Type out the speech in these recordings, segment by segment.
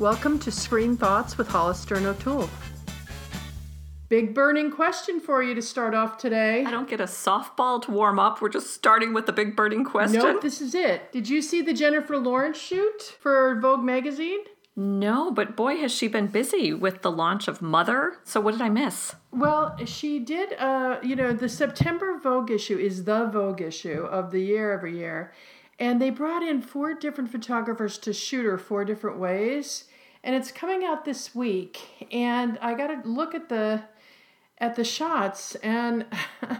Welcome to Screen Thoughts with Hollister and O'Toole. Big burning question for you to start off today. I don't get a softball to warm up. We're just starting with the big burning question. Nope, this is it. Did you see the Jennifer Lawrence shoot for Vogue magazine? No, but boy, has she been busy with the launch of Mother. So, what did I miss? Well, she did, uh, you know, the September Vogue issue is the Vogue issue of the year every year. And they brought in four different photographers to shoot her four different ways. And it's coming out this week. And I got to look at the at the shots and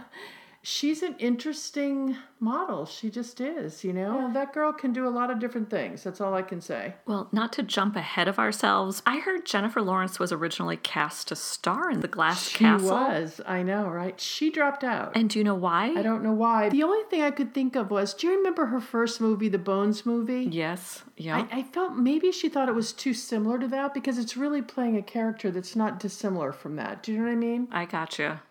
she's an interesting model. She just is, you know? Yeah, that girl can do a lot of different things. That's all I can say. Well, not to jump ahead of ourselves, I heard Jennifer Lawrence was originally cast to star in The Glass she Castle. She was, I know, right? She dropped out. And do you know why? I don't know why. The only thing I could think of was do you remember her first movie, the Bones movie? Yes, yeah. I, I felt maybe she thought it was too similar to that because it's really playing a character that's not dissimilar from that. Do you know what I mean? I gotcha.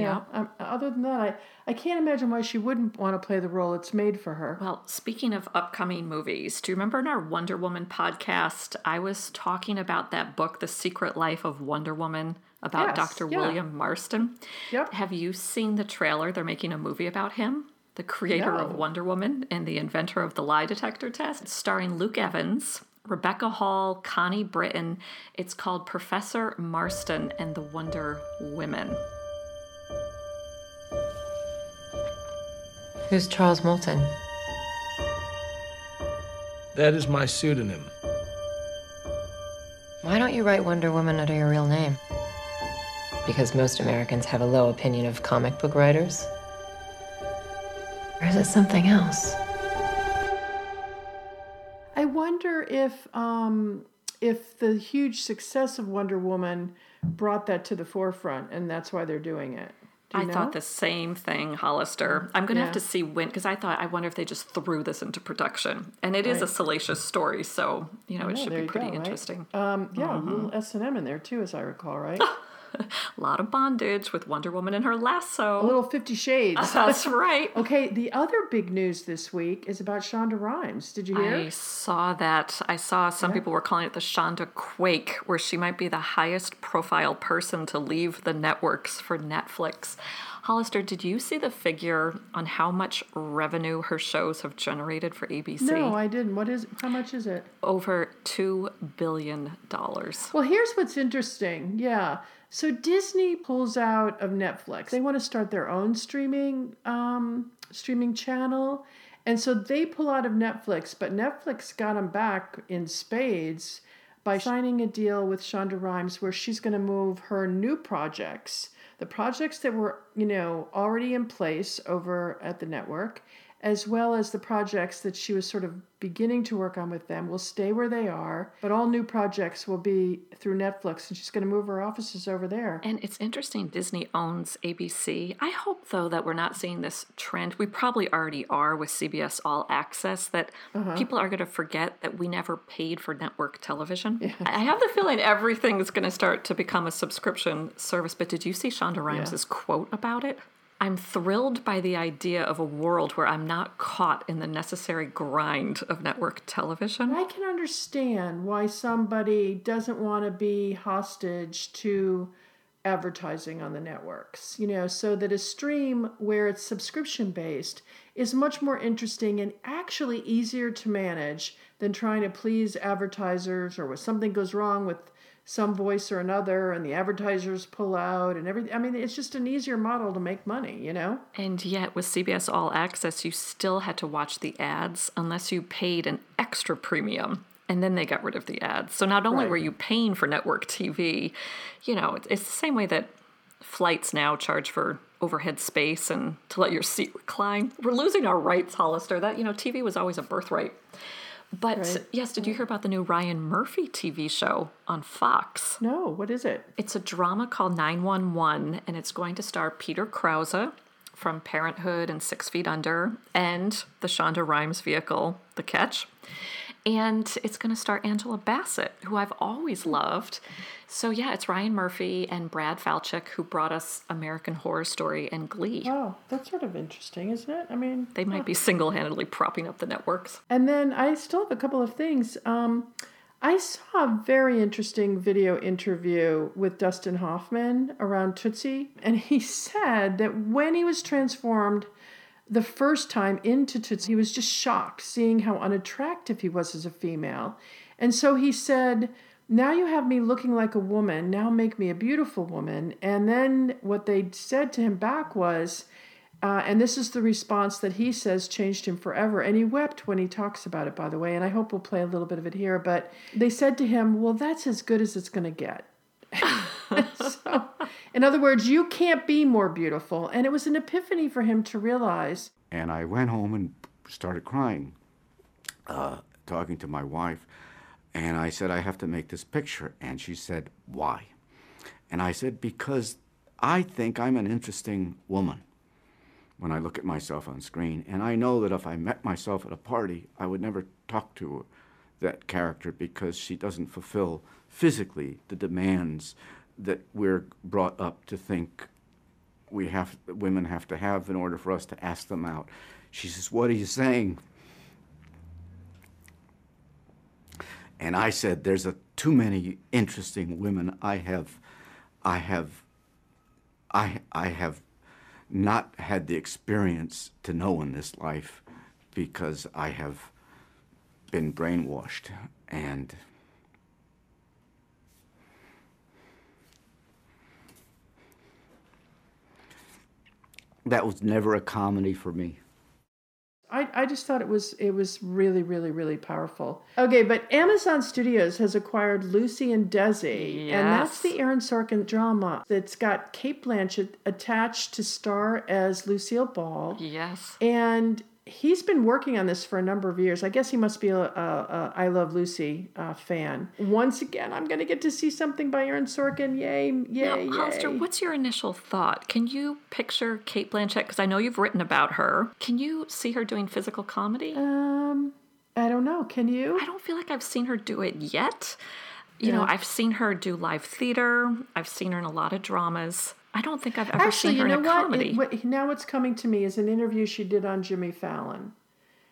Yeah. Um, other than that, I, I can't imagine why she wouldn't want to play the role it's made for her. Well, speaking of upcoming movies, do you remember in our Wonder Woman podcast, I was talking about that book, The Secret Life of Wonder Woman, about Yes, Dr. yeah. William Marston? Yep. Have you seen the trailer? They're making a movie about him, the creator of Wonder Woman and the inventor of the lie detector test, starring Luke Evans. Rebecca Hall, Connie Britton. It's called Professor Marston and the Wonder Women. Who's Charles Moulton? That is my pseudonym. Why don't you write Wonder Woman under your real name? Because most Americans have a low opinion of comic book writers? Or is it something else? I wonder if um, if the huge success of Wonder Woman brought that to the forefront, and that's why they're doing it. I know? thought the same thing, Hollister. I'm going to Yeah. have to see when, because I thought, I wonder if they just threw this into production. And it is a salacious story, so, you know, it should be pretty go, right? interesting. Um, yeah, a little S and M in there too, as I recall, right? A lot of bondage with Wonder Woman and her lasso. a little Fifty Shades. That's right. okay, the other big news this week is about Shonda Rhimes. Did you hear? I saw that. I saw some people were calling it the Shonda Quake, where she might be the highest profile person to leave the networks for Netflix. Hollister, did you see the figure on how much revenue her shows have generated for ABC? No, I didn't. What is? How much is it? Over $2 billion. Well, here's what's interesting. Yeah. So Disney pulls out of Netflix. They want to start their own streaming um, streaming channel, and so they pull out of Netflix. But Netflix got them back in spades by signing a deal with Shonda Rhimes, where she's going to move her new projects, the projects that were you know already in place over at the network, as well as the projects that she was sort of beginning to work on with them will stay where they are, but all new projects will be through Netflix, and she's going to move her offices over there. And it's interesting, Disney owns ABC. I hope, though, that we're not seeing this trend. We probably already are with CBS All Access, that uh-huh. people are going to forget that we never paid for network television. I have the feeling everything is going to start to become a subscription service. But did you see Shonda Rhimes' quote about it? I'm thrilled by the idea of a world where I'm not caught in the necessary grind of network television. I can understand why somebody doesn't want to be hostage to advertising on the networks, you know, so that a stream where it's subscription based is much more interesting and actually easier to manage than trying to please advertisers or when something goes wrong with some voice or another and the advertisers pull out and everything. I mean, it's just an easier model to make money, you know? And yet, with CBS All Access, you still had to watch the ads unless you paid an extra premium. And then they got rid of the ads. So not only Right. were you paying for network TV, you know, it's, it's the same way that flights now charge for overhead space and to let your seat recline. We're losing our rights, Hollister. That, you know, TV was always a birthright. But Right. yes, did you hear about the new Ryan Murphy TV show on Fox? No, what is it? It's a drama called 911, and it's going to star Peter Krause from Parenthood and Six Feet Under and the Shonda Rhimes vehicle, The Catch. And it's going to star Angela Bassett, who I've always loved. So, yeah, it's Ryan Murphy and Brad Falchuk who brought us American Horror Story and Glee. Oh, that's sort of interesting, isn't it? I mean, They might be single handedly propping up the networks. And then I still have a couple of things. Um, I saw a very interesting video interview with Dustin Hoffman around Tootsie, and he said that when he was transformed the first time into Tootsie, he was just shocked seeing how unattractive he was as a female. And so he said, Now you have me looking like a woman, now make me a beautiful woman. And then what they said to him back was, uh, and this is the response that he says changed him forever. And he wept when he talks about it, by the way. And I hope we'll play a little bit of it here. But they said to him, Well, that's as good as it's going to get. so, in other words, you can't be more beautiful. And it was an epiphany for him to realize. And I went home and started crying, uh, talking to my wife. And I said, I have to make this picture. And she said, Why? And I said, Because I think I'm an interesting woman when I look at myself on screen. And I know that if I met myself at a party, I would never talk to that character because she doesn't fulfill physically the demands that we're brought up to think we have women have to have in order for us to ask them out. She says, "What are you saying?" And I said, "There's a too many interesting women I have I have I I have not had the experience to know in this life because I have been brainwashed and that was never a comedy for me. I, I just thought it was it was really really really powerful. Okay, but Amazon Studios has acquired Lucy and Desi, and that's the Aaron Sorkin drama that's got Cate Blanchett attached to star as Lucille Ball. Yes, and he's been working on this for a number of years. I guess he must be a, a, a I Love Lucy uh, fan. Once again, I'm going to get to see something by Aaron Sorkin. Yay, yay, now, Hollister, yay. what's your initial thought? Can you picture Cate Blanchett? Because I know you've written about her. Can you see her doing physical comedy? Um, I don't know. Can you? I don't feel like I've seen her do it yet. You yeah. know, I've seen her do live theater. I've seen her in a lot of dramas. I don't think I've ever Actually, seen her you know in a what? comedy. It, what? Now what's coming to me is an interview she did on Jimmy Fallon.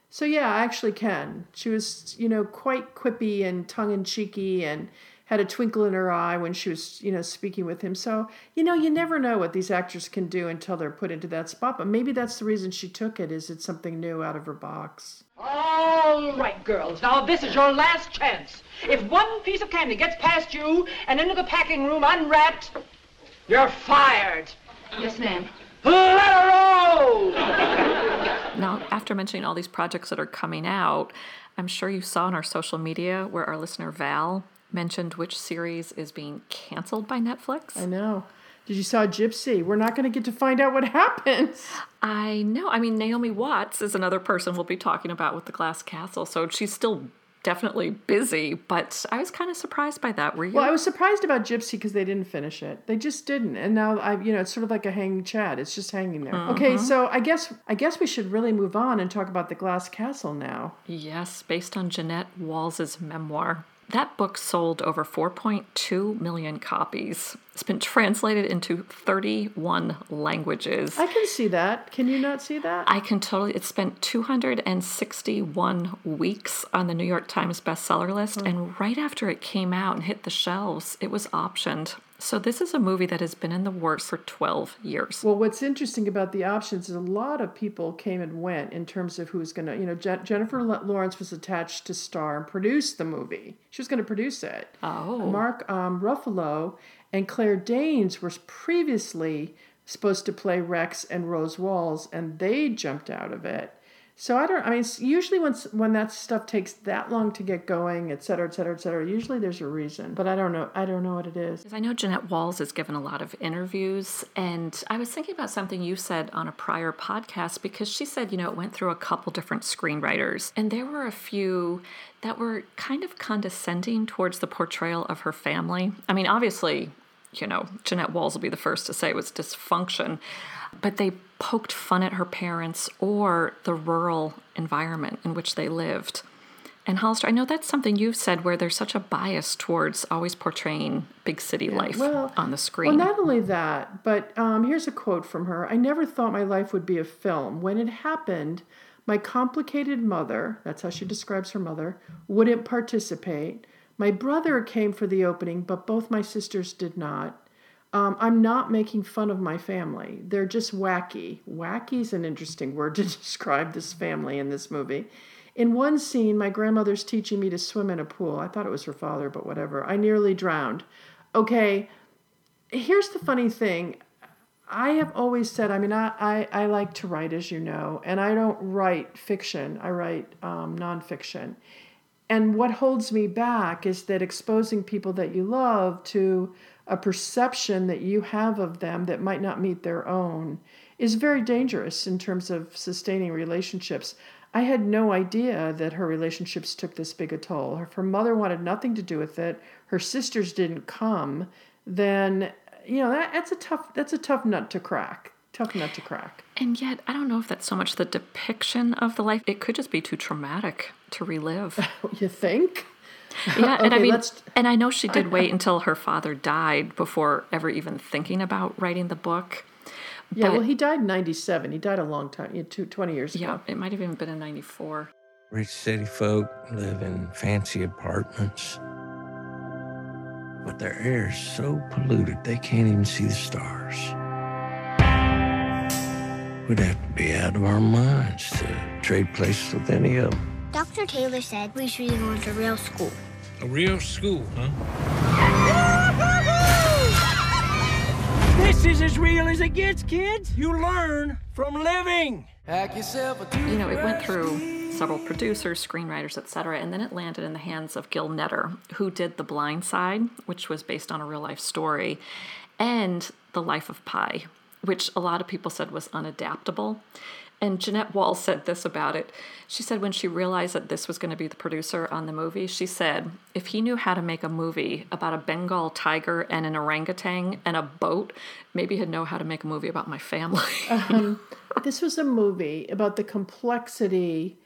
So yeah, I actually can. She was, you know, quite quippy and tongue in cheeky and had a twinkle in her eye when she was, you know, speaking with him. So, you know, you never know what these actors can do until they're put into that spot. But maybe that's the reason she took it is it's something new out of her box. All right, girls. Now this is your last chance. If one piece of candy gets past you and into the packing room unwrapped, you're fired. Yes, ma'am. Let her roll! now, after mentioning all these projects that are coming out, I'm sure you saw on our social media where our listener Val mentioned which series is being canceled by Netflix. I know. Did you saw Gypsy? We're not going to get to find out what happens. I know. I mean, Naomi Watts is another person we'll be talking about with the Glass Castle, so she's still definitely busy, but I was kind of surprised by that. Were you? Well, I was surprised about Gypsy because they didn't finish it. They just didn't, and now I, you know, it's sort of like a hanging chad. It's just hanging there. Mm-hmm. Okay, so I guess I guess we should really move on and talk about the Glass Castle now. Yes, based on Jeannette Walls' memoir. That book sold over 4.2 million copies. It's been translated into 31 languages. I can see that. Can you not see that? I can totally. It spent 261 weeks on the New York Times bestseller list, mm. and right after it came out and hit the shelves, it was optioned so this is a movie that has been in the works for 12 years. Well, what's interesting about the options is a lot of people came and went in terms of who's going to, you know, Je- Jennifer Lawrence was attached to star and produce the movie. She was going to produce it. Oh. Mark um, Ruffalo and Claire Danes were previously supposed to play Rex and Rose Walls, and they jumped out of it. So I don't. I mean, usually when when that stuff takes that long to get going, et cetera, et cetera, et cetera. Usually there's a reason, but I don't know. I don't know what it is. I know Jeannette Walls has given a lot of interviews, and I was thinking about something you said on a prior podcast because she said, you know, it went through a couple different screenwriters, and there were a few that were kind of condescending towards the portrayal of her family. I mean, obviously, you know, Jeannette Walls will be the first to say it was dysfunction, but they poked fun at her parents or the rural environment in which they lived. And Hollister, I know that's something you've said where there's such a bias towards always portraying big city yeah, life well, on the screen. Well, not only that, but um, here's a quote from her I never thought my life would be a film. When it happened, my complicated mother, that's how she describes her mother, wouldn't participate. My brother came for the opening, but both my sisters did not. Um, I'm not making fun of my family. They're just wacky. Wacky is an interesting word to describe this family in this movie. In one scene, my grandmother's teaching me to swim in a pool. I thought it was her father, but whatever. I nearly drowned. Okay, here's the funny thing. I have always said, I mean, I, I, I like to write, as you know, and I don't write fiction, I write um, nonfiction. And what holds me back is that exposing people that you love to a perception that you have of them that might not meet their own is very dangerous in terms of sustaining relationships. I had no idea that her relationships took this big a toll. If her mother wanted nothing to do with it, her sisters didn't come, then you know that, that's a tough that's a tough nut to crack. Tough nut to crack. And yet, I don't know if that's so much the depiction of the life. It could just be too traumatic to relive. you think? Yeah, and I mean, let's... and I know she did wait until her father died before ever even thinking about writing the book. Yeah, but, well, he died in 97. He died a long time, 20 years ago. Yeah, it might have even been in 94. Rich city folk live in fancy apartments, but their air is so polluted they can't even see the stars. We'd have to be out of our minds to trade places with any of them. Dr. Taylor said we should go to real school. A real school, huh? This is as real as it gets, kids. You learn from living. You know, it went through several producers, screenwriters, etc., and then it landed in the hands of Gil Netter, who did The Blind Side, which was based on a real life story, and The Life of Pi, which a lot of people said was unadaptable. And Jeannette Wall said this about it. She said when she realized that this was going to be the producer on the movie, she said, if he knew how to make a movie about a Bengal tiger and an orangutan and a boat, maybe he'd know how to make a movie about my family. um, this was a movie about the complexity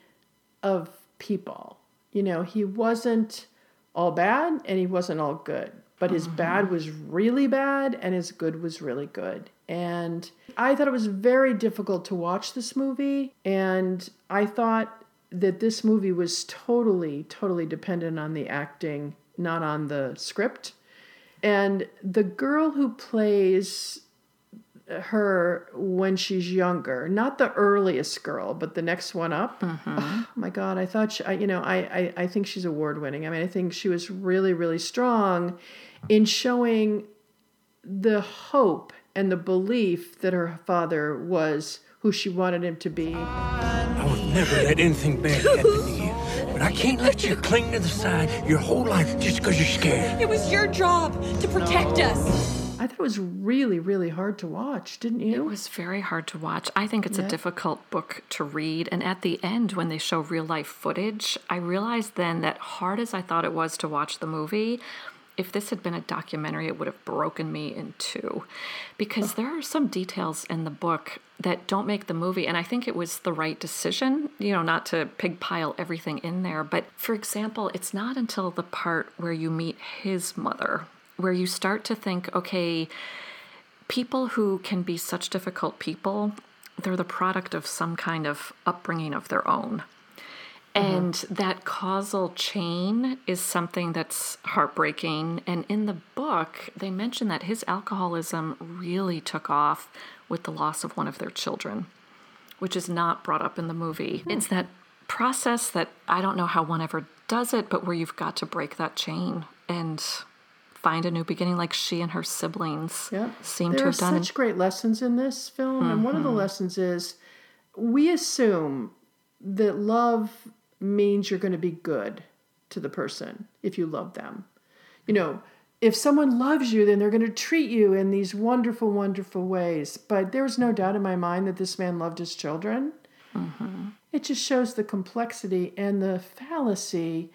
of people. You know, he wasn't all bad and he wasn't all good, but his mm-hmm. bad was really bad and his good was really good. And I thought it was very difficult to watch this movie. And I thought that this movie was totally, totally dependent on the acting, not on the script. And the girl who plays her when she's younger, not the earliest girl, but the next one up. Mm-hmm. Oh my God, I thought, she, I, you know, I, I, I think she's award winning. I mean, I think she was really, really strong in showing the hope and the belief that her father was who she wanted him to be. I would never let anything bad happen to you. But I can't let you cling to the side your whole life just because you're scared. It was your job to protect no. us. I thought it was really, really hard to watch, didn't you? It was very hard to watch. I think it's yeah. a difficult book to read. And at the end, when they show real life footage, I realized then that hard as I thought it was to watch the movie, if this had been a documentary, it would have broken me in two because there are some details in the book that don't make the movie. And I think it was the right decision, you know, not to pig pile everything in there. But for example, it's not until the part where you meet his mother where you start to think, okay, people who can be such difficult people, they're the product of some kind of upbringing of their own. Mm-hmm. And that causal chain is something that's heartbreaking. And in the book, they mention that his alcoholism really took off with the loss of one of their children, which is not brought up in the movie. Hmm. It's that process that I don't know how one ever does it, but where you've got to break that chain and find a new beginning, like she and her siblings yep. seem there to have done. There are such great lessons in this film, mm-hmm. and one of the mm-hmm. lessons is we assume that love means you're going to be good to the person if you love them. You know, if someone loves you, then they're going to treat you in these wonderful, wonderful ways. But there's no doubt in my mind that this man loved his children. Mm-hmm. It just shows the complexity and the fallacy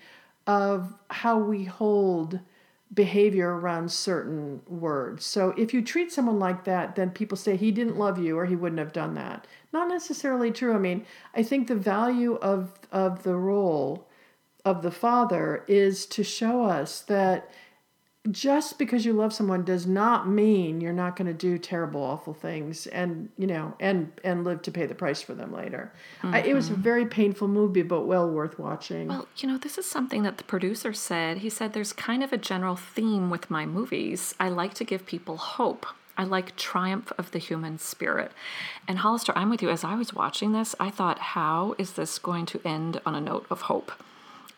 of how we hold behavior around certain words. So if you treat someone like that, then people say he didn't love you or he wouldn't have done that. Not necessarily true. I mean, I think the value of of the role of the father is to show us that just because you love someone does not mean you're not going to do terrible awful things and you know and and live to pay the price for them later mm-hmm. I, it was a very painful movie but well worth watching well you know this is something that the producer said he said there's kind of a general theme with my movies i like to give people hope I like triumph of the human spirit. And Hollister, I'm with you. As I was watching this, I thought, how is this going to end on a note of hope?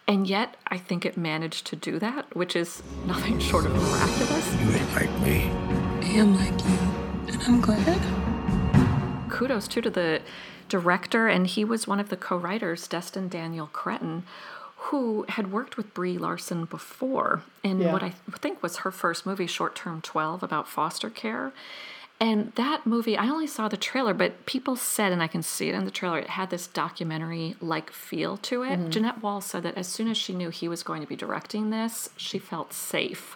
And yet, I think it managed to do that, which is nothing short of miraculous. You ain't like me. I am like you, and I'm glad. Kudos too to the director, and he was one of the co-writers, Destin Daniel Cretton, who had worked with Brie Larson before in yeah. what I think was her first movie, Short Term 12, about foster care. And that movie, I only saw the trailer, but people said, and I can see it in the trailer, it had this documentary like feel to it. Mm-hmm. Jeannette Wall said that as soon as she knew he was going to be directing this, she felt safe.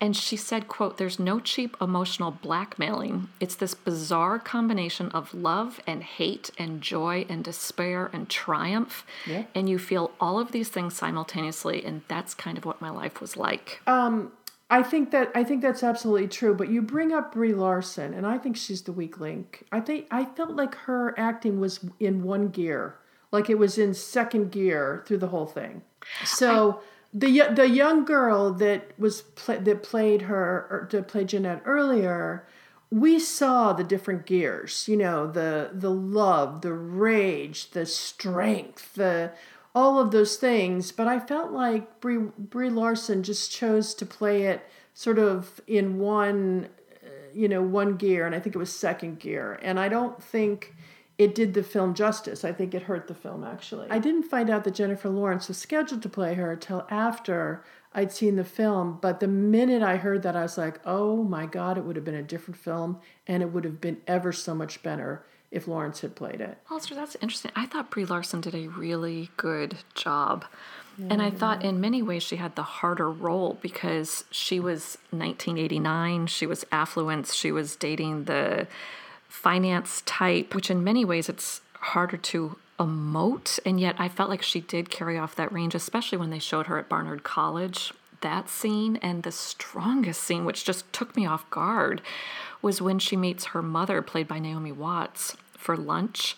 And she said, quote, there's no cheap emotional blackmailing. It's this bizarre combination of love and hate and joy and despair and triumph. Yeah. And you feel all of these things simultaneously. And that's kind of what my life was like. Um, I think that I think that's absolutely true. But you bring up Brie Larson, and I think she's the weak link. I think I felt like her acting was in one gear, like it was in second gear through the whole thing. So. I, the the young girl that was pl- that played her er, or to play Jeannette earlier, we saw the different gears. You know, the the love, the rage, the strength, the all of those things. But I felt like Brie, Brie Larson just chose to play it sort of in one, uh, you know, one gear, and I think it was second gear. And I don't think it did the film justice. I think it hurt the film actually. I didn't find out that Jennifer Lawrence was scheduled to play her until after I'd seen the film, but the minute I heard that, I was like, oh my God, it would have been a different film and it would have been ever so much better if Lawrence had played it. Hollister, that's interesting. I thought Brie Larson did a really good job. And I thought in many ways she had the harder role because she was 1989, she was affluent, she was dating the finance type, which in many ways it's harder to emote. And yet I felt like she did carry off that range, especially when they showed her at Barnard College. That scene and the strongest scene, which just took me off guard, was when she meets her mother, played by Naomi Watts for lunch,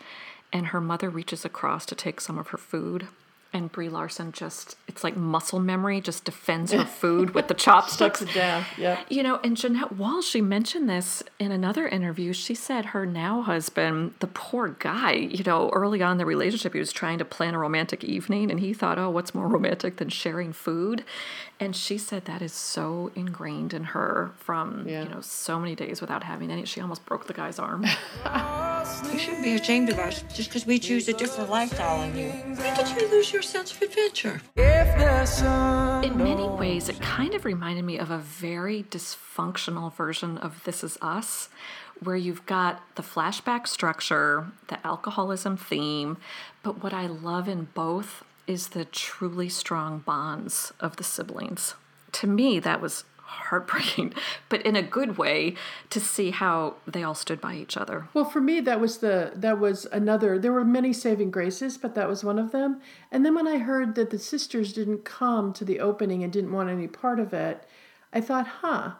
and her mother reaches across to take some of her food. And Brie Larson just, it's like muscle memory, just defends her food with the chopsticks. it down, yeah. You know, and Jeannette Walls, she mentioned this in another interview. She said her now husband, the poor guy, you know, early on in the relationship, he was trying to plan a romantic evening and he thought, oh, what's more romantic than sharing food? And she said that is so ingrained in her from, yeah. you know, so many days without having any. She almost broke the guy's arm. you shouldn't be ashamed of us just because we choose a different lifestyle than you. Why did you lose your sense of adventure? In many ways, it kind of reminded me of a very dysfunctional version of This Is Us, where you've got the flashback structure, the alcoholism theme, but what I love in both is the truly strong bonds of the siblings. To me, that was heartbreaking, but in a good way to see how they all stood by each other. Well, for me, that was the that was another. There were many saving graces, but that was one of them. And then when I heard that the sisters didn't come to the opening and didn't want any part of it, I thought, huh,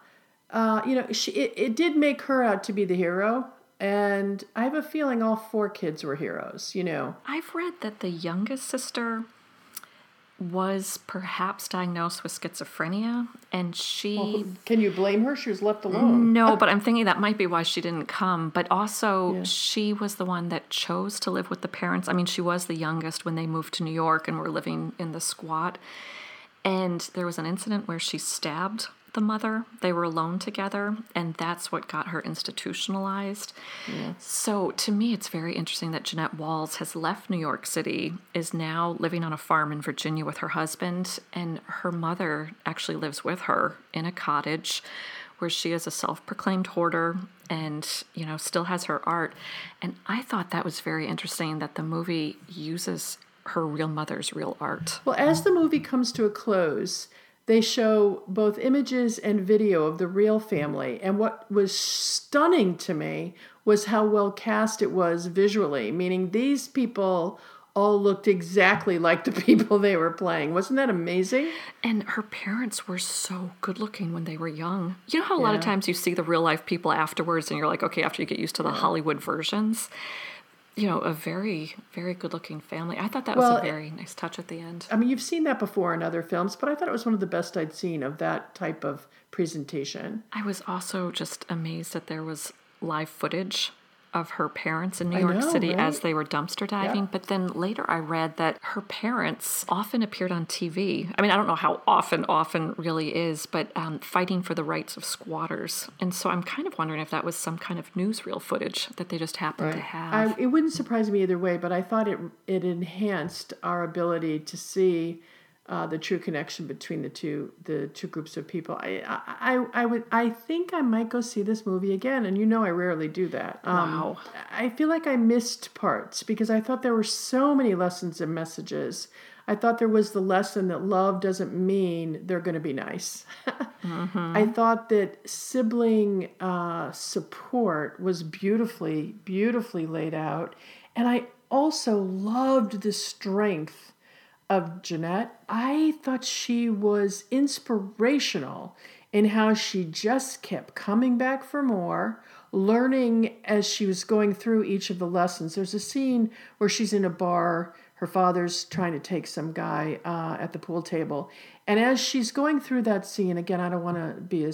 uh, you know, she, it, it did make her out to be the hero. And I have a feeling all four kids were heroes, you know. I've read that the youngest sister was perhaps diagnosed with schizophrenia and she well, can you blame her? She was left alone. No but i'm thinking that might be why she didn't come but also yeah. she was the one that chose to live with the parents. I mean she was the youngest when they moved to new york and were living in the squat. And there was an incident where she stabbed the mother. They were alone together, and that's what got her institutionalized. Yeah. So, to me, it's very interesting that Jeannette Walls has left New York City, is now living on a farm in Virginia with her husband, and her mother actually lives with her in a cottage where she is a self-proclaimed hoarder and you know still has her art and i thought that was very interesting that the movie uses her real mother's real art well as the movie comes to a close they show both images and video of the real family. And what was stunning to me was how well cast it was visually, meaning these people all looked exactly like the people they were playing. Wasn't that amazing? And her parents were so good looking when they were young. You know how a lot of times you see the real life people afterwards and you're like, okay, after you get used to the Hollywood versions, you know, a very, very good looking family. I thought that Well, was a very nice touch at the end. I mean, you've seen that before in other films, but I thought it was one of the best I'd seen of that type of presentation. I was also just amazed that there was live footage of her parents in New I York know, City as they were dumpster diving. Yeah. But then later I read that her parents often appeared on TV. I mean, I don't know how often, often really is, but um, fighting for the rights of squatters. And so I'm kind of wondering if that was some kind of newsreel footage that they just happened to have. I, it wouldn't surprise me either way, but I thought it it enhanced our ability to see uh, the true connection between the two the two groups of people. I, I I would I think I might go see this movie again, and you know I rarely do that. Um, Wow. I feel like I missed parts because I thought there were so many lessons and messages. I thought there was the lesson that love doesn't mean they're going to be nice. I thought that sibling uh, support was beautifully, beautifully laid out. And I also loved the strength of Jeannette. I thought she was inspirational in how she just kept coming back for more, learning as she was going through each of the lessons. There's a scene where she's in a bar, her father's trying to take some guy uh, at the pool table. And as she's going through that scene, again, I don't want to be a,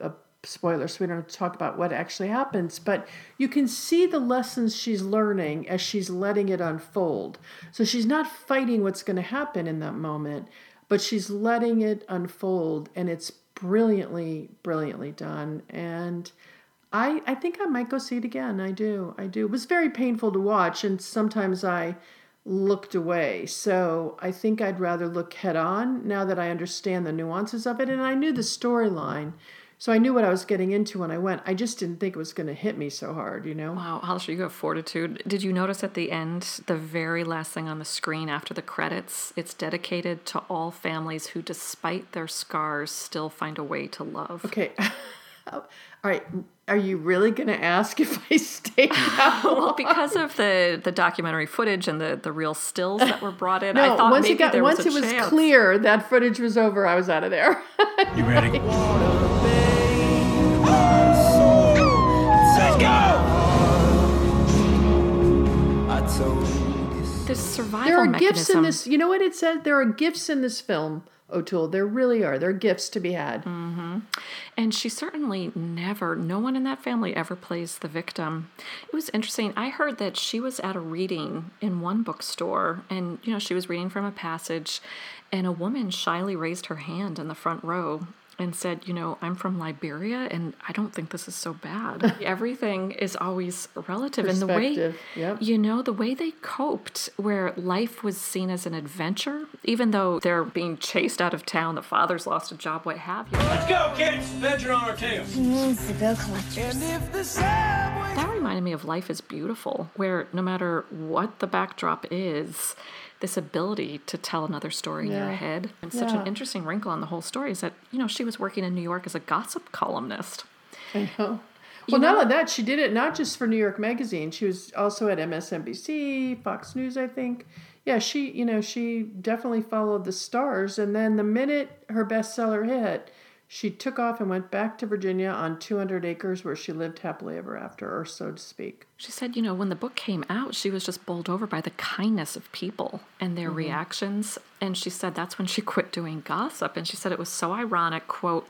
a spoiler, so we don't talk about what actually happens, but you can see the lessons she's learning as she's letting it unfold. So she's not fighting what's going to happen in that moment, but she's letting it unfold, and it's brilliantly, brilliantly done. And I, I think I might go see it again. I do. I do. It was very painful to watch, and sometimes I looked away. So I think I'd rather look head on now that I understand the nuances of it. And I knew the storyline. So I knew what I was getting into when I went. I just didn't think it was going to hit me so hard, you know? Wow, Hollister, you have fortitude. Did you notice at the end, the very last thing on the screen after the credits, it's dedicated to all families who, despite their scars, still find a way to love. Okay. All right. Are you really going to ask if I stayed out? well, because of the the documentary footage and the the real stills that were brought in, No, I thought once maybe it got there once was a it was chance. clear that footage was over, I was out of there. You ready? Survival there are mechanism. gifts in this. You know what it says? There are gifts in this film, O'Toole. There really are. There are gifts to be had. Mm-hmm. And she certainly never, no one in that family ever plays the victim. It was interesting. I heard that she was at a reading in one bookstore and, you know, she was reading from a passage and a woman shyly raised her hand in the front row and said, you know, I'm from Liberia and I don't think this is so bad. Everything is always relative. And the way, yep. you know, the way they coped, where life was seen as an adventure, even though they're being chased out of town, the father's lost a job, what have you. Let's go, kids. Adventure on our tail. He means the bill collectors. That reminded me of Life is Beautiful, where no matter what the backdrop is, this ability to tell another story in your head. And such an interesting wrinkle on the whole story is that, you know, she was working in New York as a gossip columnist. I know. You Well, not know- only that, she did it not just for New York Magazine. She was also at MSNBC, Fox News, I think. Yeah, she, you know, she definitely followed the stars. And then the minute her bestseller hit, she took off and went back to Virginia on 200 acres where she lived happily ever after, or so to speak. She said, you know, when the book came out, she was just bowled over by the kindness of people and their mm-hmm. reactions. And she said that's when she quit doing gossip. And she said it was so ironic, quote,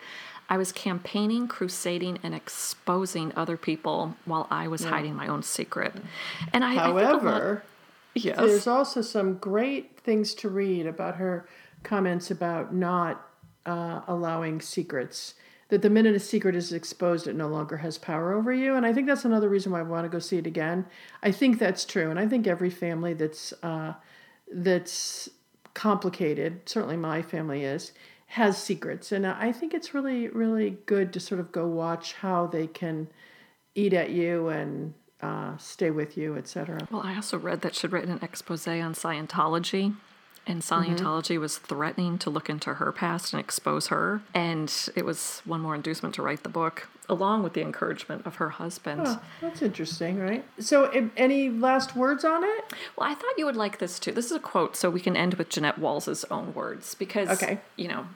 I was campaigning, crusading, and exposing other people while I was hiding my own secret. And I, I think lot- However, yes. there's also some great things to read about her comments about not uh, allowing secrets. That the minute a secret is exposed, it no longer has power over you. And I think that's another reason why I want to go see it again. I think that's true, and I think every family that's uh, that's complicated, certainly my family is, has secrets, and I think it's really, really good to sort of go watch how they can eat at you and uh, stay with you, etc. Well, I also read that she'd written an expose on Scientology and mm-hmm. Scientology was threatening to look into her past and expose her. And it was one more inducement to write the book, along with the encouragement of her husband. Oh, that's interesting, right? So, any last words on it? Well, I thought you would like this too. This is a quote, so we can end with Jeannette Walls' own words because, Okay. you know,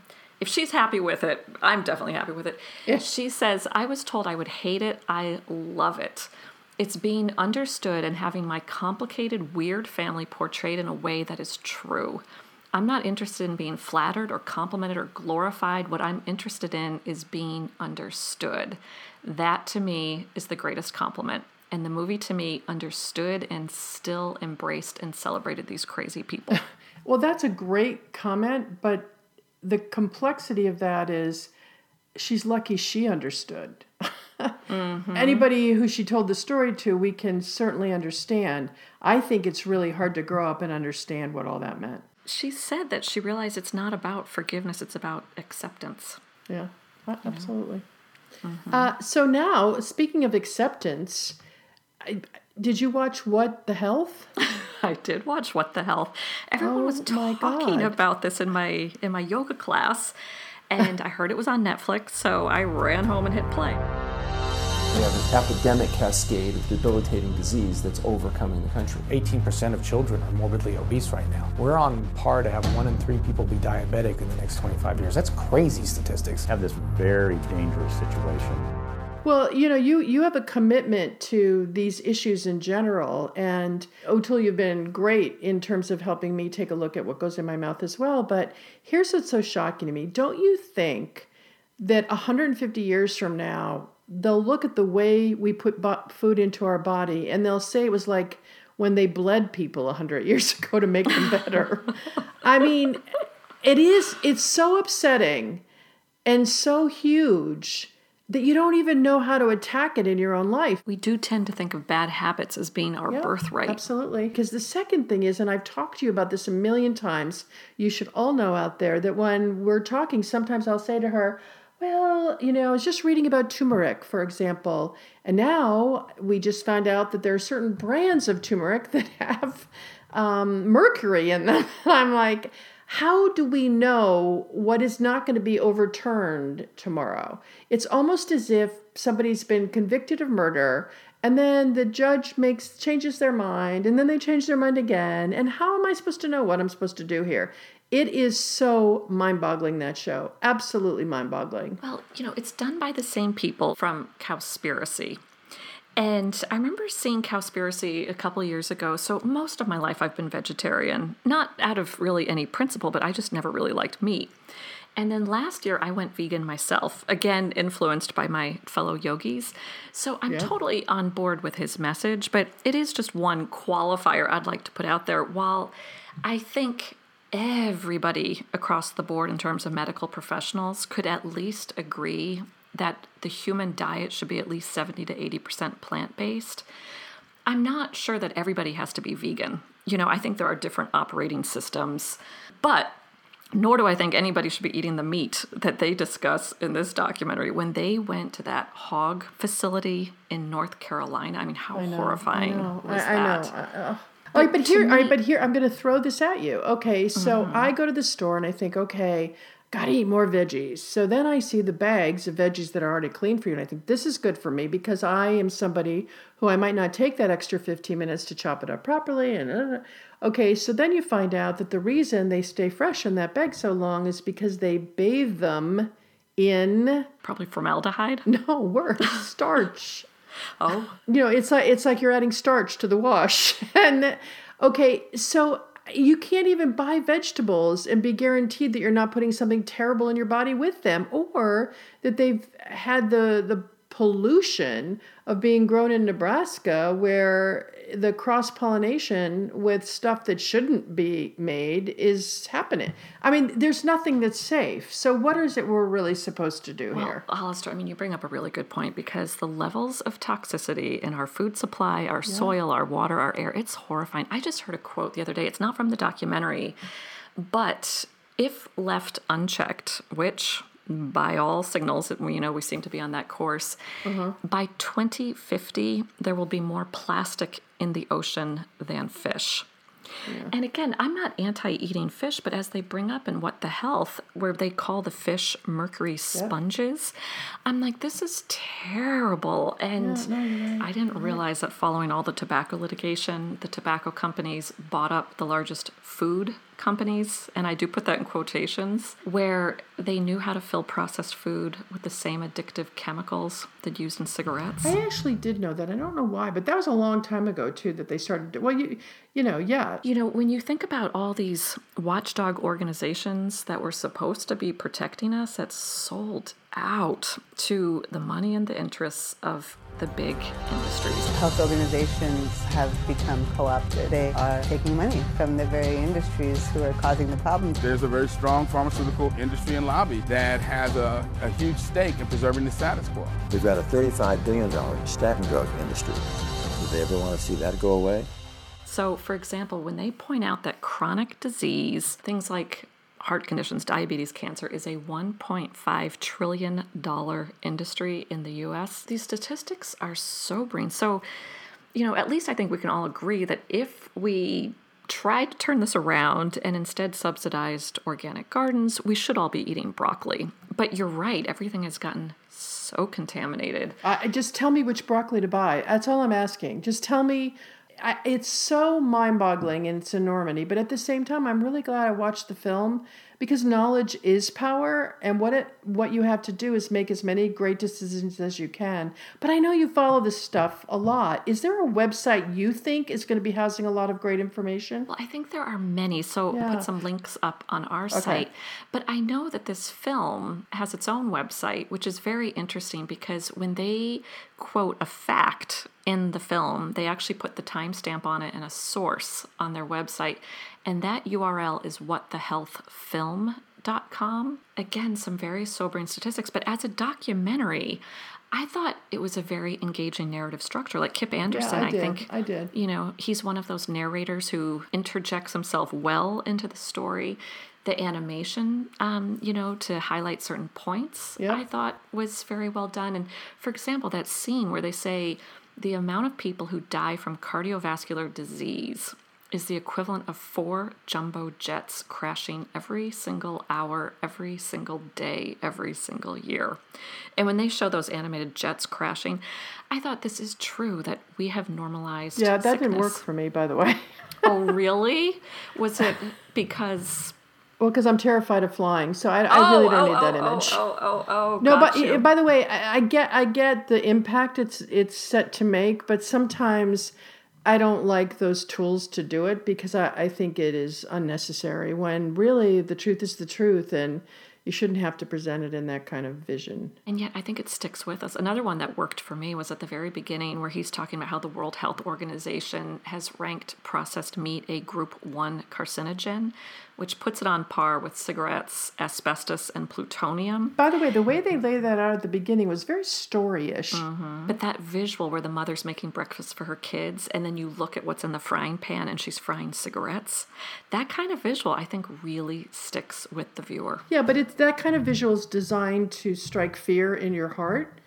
if she's happy with it, I'm definitely happy with it. Yeah. She says, I was told I would hate it. I love it. It's being understood and having my complicated, weird family portrayed in a way that is true. I'm not interested in being flattered or complimented or glorified. What I'm interested in is being understood. That to me is the greatest compliment. And the movie to me understood and still embraced and celebrated these crazy people. Well, that's a great comment, but the complexity of that is she's lucky she understood. Anybody who she told the story to, we can certainly understand. I think it's really hard to grow up and understand what all that meant. she said that she realized it's not about forgiveness, it's about acceptance. Yeah, absolutely. Uh, so now, speaking of acceptance, I, did you watch What the Health? I did watch What the Hell. Everyone was Oh my talking about this in my in my yoga class, and I heard it was on Netflix, so I ran home and hit play. We have an epidemic cascade of debilitating disease that's overcoming the country. 18% of children are morbidly obese right now. We're on par to have one in three people be diabetic in the next 25 years. That's crazy statistics. Have this very dangerous situation. Well, you know, you you have a commitment to these issues in general, and O'Toole, you've been great in terms of helping me take a look at what goes in my mouth as well. But here's what's so shocking to me: don't you think that 150 years from now they'll look at the way we put bo- food into our body and they'll say it was like when they bled people 100 years ago to make them better? I mean, it is. It's so upsetting and so huge that you don't even know how to attack it in your own life. We do tend to think of bad habits as being our Yeah, birthright. Absolutely. Because the second thing is, and I've talked to you about this a million times, you should all know out there that when we're talking, sometimes I'll say to her, well, you know, I was just reading about turmeric, for example, and now we just found out that there are certain brands of turmeric that have um, mercury in them. I'm like, how do we know what is not going to be overturned tomorrow? It's almost as if somebody's been convicted of murder and then the judge makes changes their mind and then they change their mind again and how am I supposed to know what I'm supposed to do here? It is so mind-boggling that show. Absolutely mind-boggling. Well, you know, it's done by the same people from Cowspiracy. And I remember seeing Cowspiracy a couple years ago. So most of my life I've been vegetarian, not out of really any principle, but I just never really liked meat. And then last year I went vegan myself, again influenced by my fellow yogis. So I'm Yeah. totally on board with his message, but it is just one qualifier I'd like to put out there. While I think everybody across the board in terms of medical professionals could at least agree that the human diet should be at least 70 to 80% plant-based. I'm not sure that everybody has to be vegan. You know, I think there are different operating systems, but nor do I think anybody should be eating the meat that they discuss in this documentary. When they went to that hog facility in North Carolina, I mean, how I know, horrifying I was I, I that? know. I- uh, all right, but here, all right, but here, I'm going to throw this at you. Okay, so Mm-hmm. I go to the store and I think, okay, gotta eat more veggies. So then I see the bags of veggies that are already clean for you, and I think this is good for me because I am somebody who I might not take that extra 15 minutes to chop it up properly. And uh, okay, so then you find out that the reason they stay fresh in that bag so long is because they bathe them in Probably formaldehyde. no worse starch Oh, you know it's like it's like you're adding starch to the wash. And okay so you can't even buy vegetables and be guaranteed that you're not putting something terrible in your body with them or that they've had the the pollution of being grown in Nebraska where the cross pollination with stuff that shouldn't be made is happening. I mean, there's nothing that's safe. So what is it we're really supposed to do Well, here? Hollister, I mean, you bring up a really good point because the levels of toxicity in our food supply, our soil, our water, our air, it's horrifying. I just heard a quote the other day. It's not from the documentary, but if left unchecked, which by all signals, you know, we seem to be on that course. Mm-hmm. By 2050, there will be more plastic in the ocean than fish. And again, I'm not anti eating fish, but as they bring up in What the Health, where they call the fish mercury sponges, I'm like, this is terrible. And Yeah, no. I didn't realize that following all the tobacco litigation, the tobacco companies bought up the largest food companies, and I do put that in quotations, where they knew how to fill processed food with the same addictive chemicals that used in cigarettes. I actually did know that. I don't know why, but that was a long time ago too that they started. to- Well, you you know, yeah. You know, when you think about all these watchdog organizations that were supposed to be protecting us, that sold out to the money and the interests of the big industries. Health organizations have become co-opted. They are taking money from the very industries who are causing the problems. There's a very strong pharmaceutical industry and lobby that has a, a huge stake in preserving the status quo. We've got a $35 billion statin drug industry. Do they ever want to see that go away? So, for example, when they point out that chronic disease, things like heart conditions, diabetes, cancer, is a $1.5 trillion industry in the US, these statistics are sobering. So, you know, at least I think we can all agree that if we tried to turn this around and instead subsidized organic gardens, we should all be eating broccoli. But you're right, everything has gotten so contaminated. I, just tell me which broccoli to buy. That's all I'm asking. Just tell me. I, it's so mind-boggling in its enormity, but at the same time, I'm really glad I watched the film because knowledge is power, and what it what you have to do is make as many great decisions as you can. But I know you follow this stuff a lot. Is there a website you think is going to be housing a lot of great information? Well, I think there are many, so Yeah. put some links up on our Okay. site. But I know that this film has its own website, which is very interesting because when they quote a fact in the film, they actually put the timestamp on it and a source on their website. And that URL is whatthehealthfilm.com. Again, some very sobering statistics, but as a documentary, I thought it was a very engaging narrative structure. Like Kip Andersen, I I, think I did. you know, he's one of those narrators who interjects himself well into the story. The animation, um, you know, to highlight certain points, I thought was very well done. And for example, that scene where they say the amount of people who die from cardiovascular disease is the equivalent of four jumbo jets crashing every single hour, every single day, every single year. And when they show those animated jets crashing, I thought this is true that we have normalized. Yeah, that didn't work for me, by the way. oh, really? Was it because? Well, because I'm terrified of flying, so I, I oh, really don't oh, need that oh, oh, image. Oh, oh, oh, No, but you. by the way, I, I get I get the impact it's it's set to make, but sometimes I don't like those tools to do it because I, I think it is unnecessary when really the truth is the truth and you shouldn't have to present it in that kind of vision. And yet, I think it sticks with us. Another one that worked for me was at the very beginning, where he's talking about how the World Health Organization has ranked processed meat a group one carcinogen, which puts it on par with cigarettes, asbestos, and plutonium. By the way, the way they lay that out at the beginning was very story-ish. Mm-hmm. But that visual where the mother's making breakfast for her kids, and then you look at what's in the frying pan and she's frying cigarettes, that kind of visual, I think, really sticks with the viewer. Yeah, but it's that kind of visual is designed to strike fear in your heart.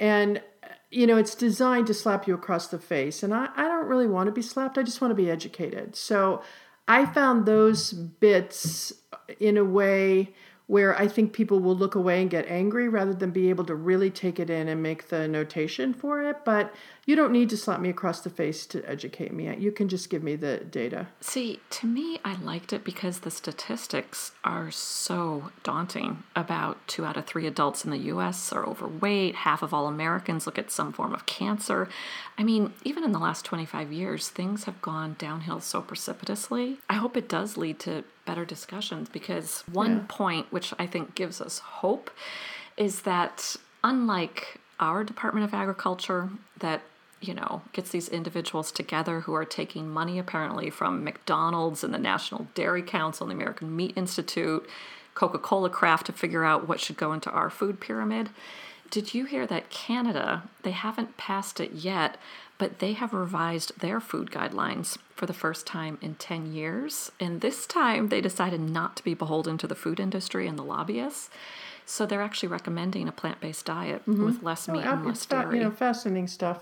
And you know, it's designed to slap you across the face. And I, I don't really want to be slapped. I just want to be educated. So I found those bits in a way where I think people will look away and get angry rather than be able to really take it in and make the notation for it. But you don't need to slap me across the face to educate me. You can just give me the data. See, to me, I liked it because the statistics are so daunting. About two out of three adults in the US are overweight, half of all Americans look at some form of cancer. I mean, even in the last 25 years, things have gone downhill so precipitously. I hope it does lead to better discussions because one Yeah. point, which I think gives us hope, is that unlike our Department of Agriculture, that you know, gets these individuals together who are taking money apparently from McDonald's and the National Dairy Council and the American Meat Institute, Coca Cola Kraft to figure out what should go into our food pyramid. Did you hear that Canada, they haven't passed it yet, but they have revised their food guidelines for the first time in 10 years? And this time they decided not to be beholden to the food industry and the lobbyists. So they're actually recommending a plant based diet Mhm. with less meat Oh, and less dairy. You know, fascinating stuff.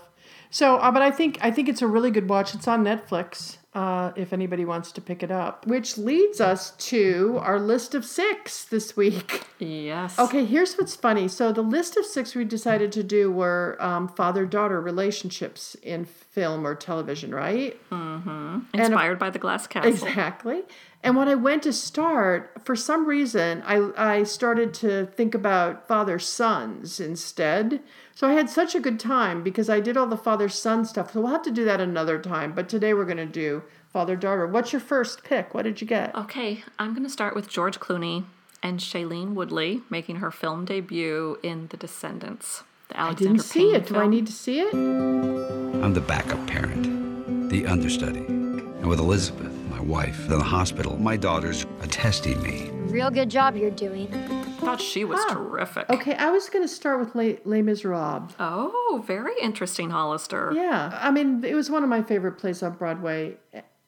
So, uh, but I think I think it's a really good watch. It's on Netflix, uh, if anybody wants to pick it up. Which leads us to our list of six this week. Yes. Okay, here's what's funny. So the list of six we decided to do were um, father-daughter relationships in film or television, right? Mm-hmm. Inspired by the Glass Castle. Exactly. And when I went to start, for some reason, I, I started to think about father sons instead. So I had such a good time because I did all the father son stuff. So we'll have to do that another time. But today we're going to do father daughter. What's your first pick? What did you get? Okay, I'm going to start with George Clooney and Shailene Woodley making her film debut in The Descendants. The Alexander I didn't see Payne it. Do I need to see it? I'm the backup parent, the understudy. And with Elizabeth, my wife, in the hospital, my daughters are testing me. Real good job you're doing. I thought she was terrific. Okay, I was going to start with Les, Les Miserables. Oh, very interesting, Hollister. Yeah, I mean, it was one of my favorite plays on Broadway.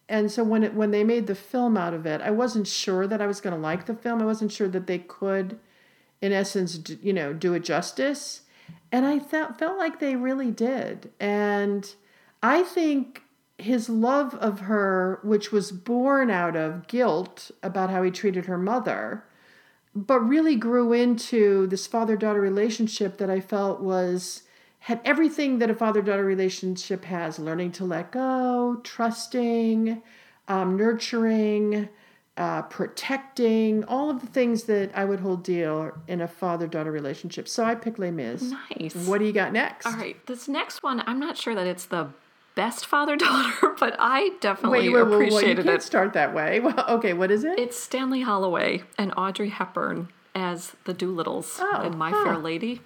And so when it when they made the film out of it, I wasn't sure that I was going to like the film. I wasn't sure that they could, in essence, d- you know, do it justice. And I felt felt like they really did. And I think his love of her, which was born out of guilt about how he treated her mother, but really grew into this father daughter relationship that I felt was had everything that a father daughter relationship has learning to let go, trusting, um, nurturing, uh, protecting, all of the things that I would hold dear in a father daughter relationship. So I picked Les Mis. Nice. What do you got next? All right, this next one, I'm not sure that it's the best father daughter, but I definitely Wait, wait, wait, wait, you appreciated can't it. start that way. Well, okay, what is it? It's Stanley Holloway and Audrey Hepburn as the Doolittles Oh, in My huh. Fair Lady.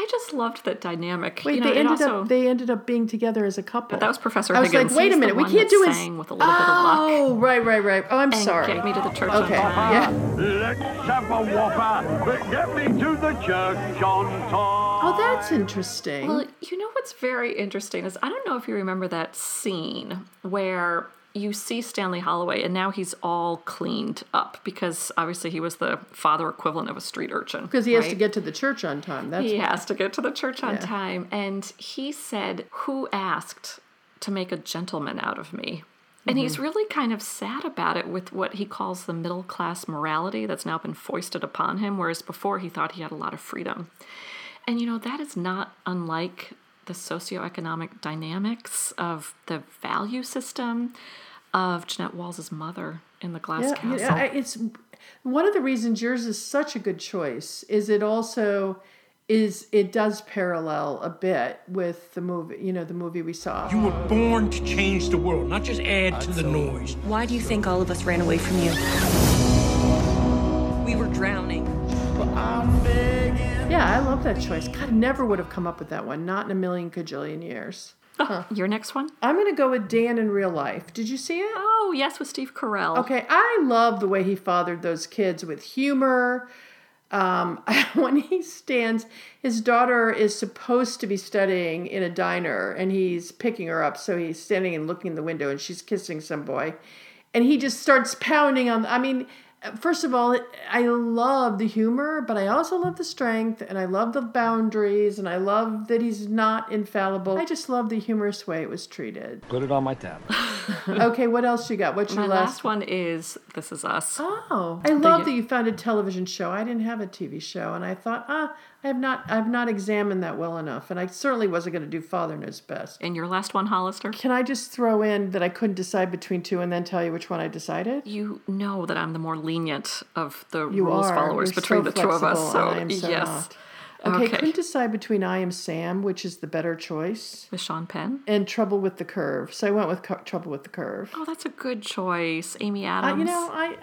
I just loved that dynamic. Wait, you know, they ended also, up they ended up being together as a couple. But that was Professor I was Higgins. like, wait a minute, we can't that do his. with a little bit of luck. Oh, right, right, right. Oh, I'm And sorry. Get Me to the Church Okay, on Time. yeah. Let's have a whopper, but get me to the church on time. Oh, that's interesting. Well, you know what's very interesting is I don't know if you remember that scene where you see Stanley Holloway and now he's all cleaned up because obviously he was the father equivalent of a street urchin. Because he has to get to the church on time. That's he why. has to get to the church on Yeah. time. And he said, Who asked to make a gentleman out of me? And he's Mhm. really kind of sad about it with what he calls the middle class morality that's now been foisted upon him, whereas before he thought he had a lot of freedom. And you know, that is not unlike the socioeconomic dynamics of the value system of Jeannette Walls's mother in the Glass yeah, Castle. you know, I- it's one of the reasons yours is such a good choice. Is it also is it does parallel a bit with the movie? You know, the movie we saw. You were born to change the world, not just add to the noise. Why do you think all of us ran away from you? We were drowning. Yeah, I love that choice. God, never would have come up with that one. Not in a million cajillion years. Huh. Your next one? I'm going to go with Dan in real life. Did you see it? Oh, yes, with Steve Carell. Okay, I love the way he fathered those kids with humor. Um, when he stands, his daughter is supposed to be studying in a diner and he's picking her up. So he's standing and looking in the window and she's kissing some boy. And he just starts pounding on. I mean, first of all, I love the humor, but I also love the strength and I love the boundaries and I love that he's not infallible. I just love the humorous way it was treated. Put it on my tab. okay, what else you got? What's your My last last one is This Is Us. Oh, I love that you found a television show. I didn't have a TV show, and I thought, ah, I have not, I've not examined that well enough, and I certainly wasn't going to do Father Knows Best. And your last one, Hollister? Can I just throw in that I couldn't decide between two, and then tell you which one I decided? You know that I'm the more lenient of the You rules are. followers You're between so the two of us. So, so yes. not. Okay, Okay. couldn't decide between I Am Sam, which is the better choice, With Sean Penn? and Trouble with the Curve. So I went with Co- Trouble with the Curve. Oh, that's a good choice. Amy Uh, Adams. you know, I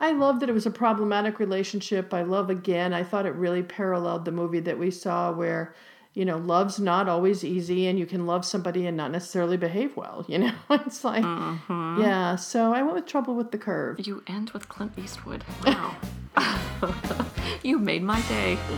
I love that it was a problematic relationship. I love again. I thought it really paralleled the movie that we saw where, you know, love's not always easy and you can love somebody and not necessarily behave well, you know? It's like Mhm. Yeah, so I went with Trouble with the Curve. You end with Clint Eastwood. Wow. you made my day.